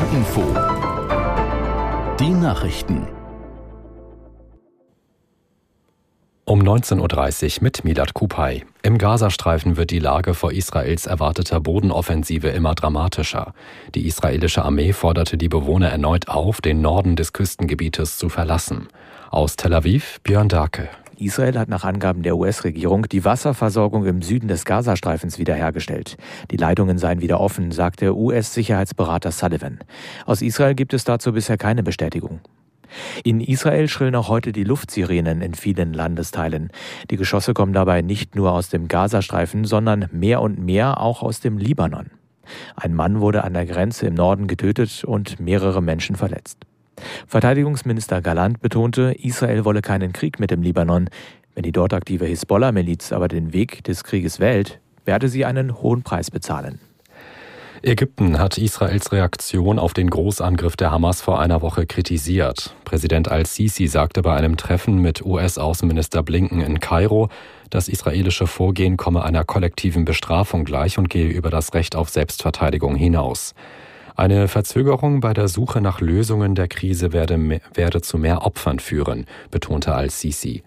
NDR Info. Die Nachrichten. Um 19.30 Uhr mit Milad Kupay. Im Gazastreifen wird die Lage vor Israels erwarteter Bodenoffensive immer dramatischer. Die israelische Armee forderte die Bewohner erneut auf, den Norden des Küstengebietes zu verlassen. Aus Tel Aviv, Björn Darke. Israel hat nach Angaben der US-Regierung die Wasserversorgung im Süden des Gazastreifens wiederhergestellt. Die Leitungen seien wieder offen, sagte US-Sicherheitsberater Sullivan. Aus Israel gibt es dazu bisher keine Bestätigung. In Israel schrillen auch heute die Luftsirenen in vielen Landesteilen. Die Geschosse kommen dabei nicht nur aus dem Gazastreifen, sondern mehr und mehr auch aus dem Libanon. Ein Mann wurde an der Grenze im Norden getötet und mehrere Menschen verletzt. Verteidigungsminister Galant betonte, Israel wolle keinen Krieg mit dem Libanon. Wenn die dort aktive Hisbollah-Miliz aber den Weg des Krieges wählt, werde sie einen hohen Preis bezahlen. Ägypten hat Israels Reaktion auf den Großangriff der Hamas vor einer Woche kritisiert. Präsident al-Sisi sagte bei einem Treffen mit US-Außenminister Blinken in Kairo, das israelische Vorgehen komme einer kollektiven Bestrafung gleich und gehe über das Recht auf Selbstverteidigung hinaus. Eine Verzögerung bei der Suche nach Lösungen der Krise werde, werde zu mehr Opfern führen, betonte al-Sisi.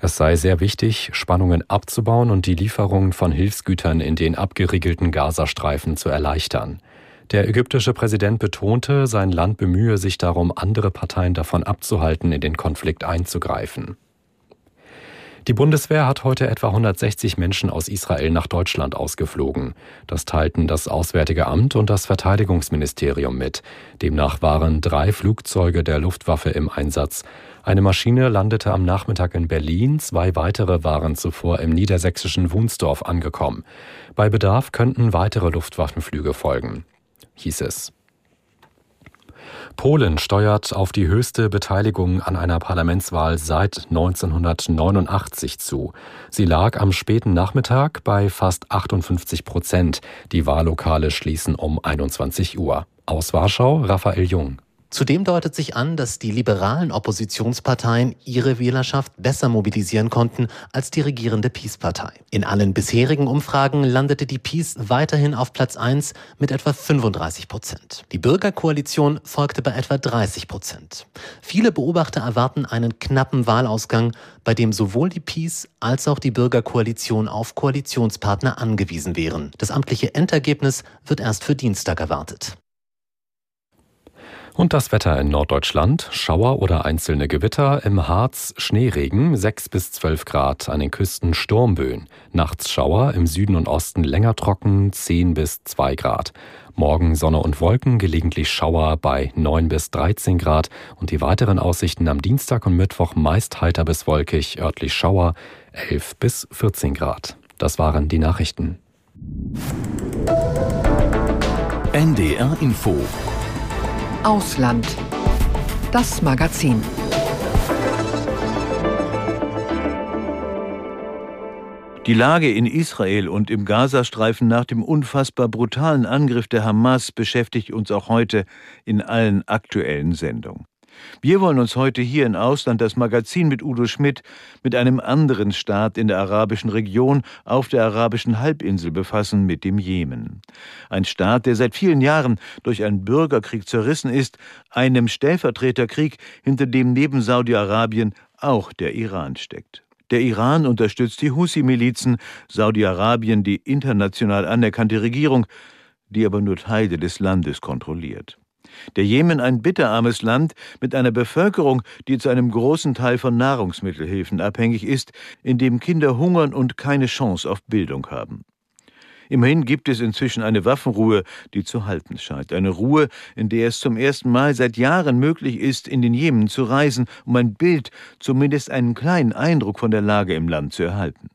Es sei sehr wichtig, Spannungen abzubauen und die Lieferung von Hilfsgütern in den abgeriegelten Gazastreifen zu erleichtern. Der ägyptische Präsident betonte, sein Land bemühe sich darum, andere Parteien davon abzuhalten, in den Konflikt einzugreifen. Die Bundeswehr hat heute etwa 160 Menschen aus Israel nach Deutschland ausgeflogen. Das teilten das Auswärtige Amt und das Verteidigungsministerium mit. Demnach waren drei Flugzeuge der Luftwaffe im Einsatz. Eine Maschine landete am Nachmittag in Berlin, zwei weitere waren zuvor im niedersächsischen Wunsdorf angekommen. Bei Bedarf könnten weitere Luftwaffenflüge folgen, hieß es. Polen steuert auf die höchste Beteiligung an einer Parlamentswahl seit 1989 zu. Sie lag am späten Nachmittag bei fast 58 Prozent. Die Wahllokale schließen um 21 Uhr. Aus Warschau Raphael Jung. Zudem deutet sich an, dass die liberalen Oppositionsparteien ihre Wählerschaft besser mobilisieren konnten als die regierende Peace-Partei. In allen bisherigen Umfragen landete die Peace weiterhin auf Platz 1 mit etwa 35 Prozent. Die Bürgerkoalition folgte bei etwa 30 Prozent. Viele Beobachter erwarten einen knappen Wahlausgang, bei dem sowohl die Peace als auch die Bürgerkoalition auf Koalitionspartner angewiesen wären. Das amtliche Endergebnis wird erst für Dienstag erwartet. Und das Wetter in Norddeutschland, Schauer oder einzelne Gewitter, im Harz Schneeregen 6 bis 12 Grad, an den Küsten Sturmböen, nachts Schauer, im Süden und Osten länger trocken 10 bis 2 Grad. Morgen Sonne und Wolken, gelegentlich Schauer bei 9 bis 13 Grad und die weiteren Aussichten am Dienstag und Mittwoch meist heiter bis wolkig, örtlich Schauer 11 bis 14 Grad. Das waren die Nachrichten. NDR Info Ausland. Das Magazin. Die Lage in Israel und im Gazastreifen nach dem unfassbar brutalen Angriff der Hamas beschäftigt uns auch heute in allen aktuellen Sendungen. Wir wollen uns heute hier in Ausland das Magazin mit Udo Schmidt mit einem anderen Staat in der arabischen Region auf der arabischen Halbinsel befassen, mit dem Jemen. Ein Staat, der seit vielen Jahren durch einen Bürgerkrieg zerrissen ist, einem Stellvertreterkrieg, hinter dem neben Saudi-Arabien auch der Iran steckt. Der Iran unterstützt die Husi-Milizen, Saudi-Arabien die international anerkannte Regierung, die aber nur Teile des Landes kontrolliert. Der Jemen ein bitterarmes Land mit einer Bevölkerung, die zu einem großen Teil von Nahrungsmittelhilfen abhängig ist, in dem Kinder hungern und keine Chance auf Bildung haben. Immerhin gibt es inzwischen eine Waffenruhe, die zu halten scheint. Eine Ruhe, in der es zum ersten Mal seit Jahren möglich ist, in den Jemen zu reisen, um ein Bild, zumindest einen kleinen Eindruck von der Lage im Land zu erhalten.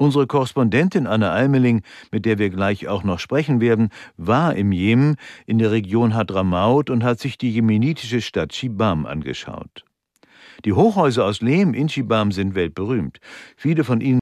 Unsere Korrespondentin Anne Almeling, mit der wir gleich auch noch sprechen werden, war im Jemen in der Region Hadramaut und hat sich die jemenitische Stadt Shibam angeschaut. Die Hochhäuser aus Lehm in Shibam sind weltberühmt. Viele von ihnen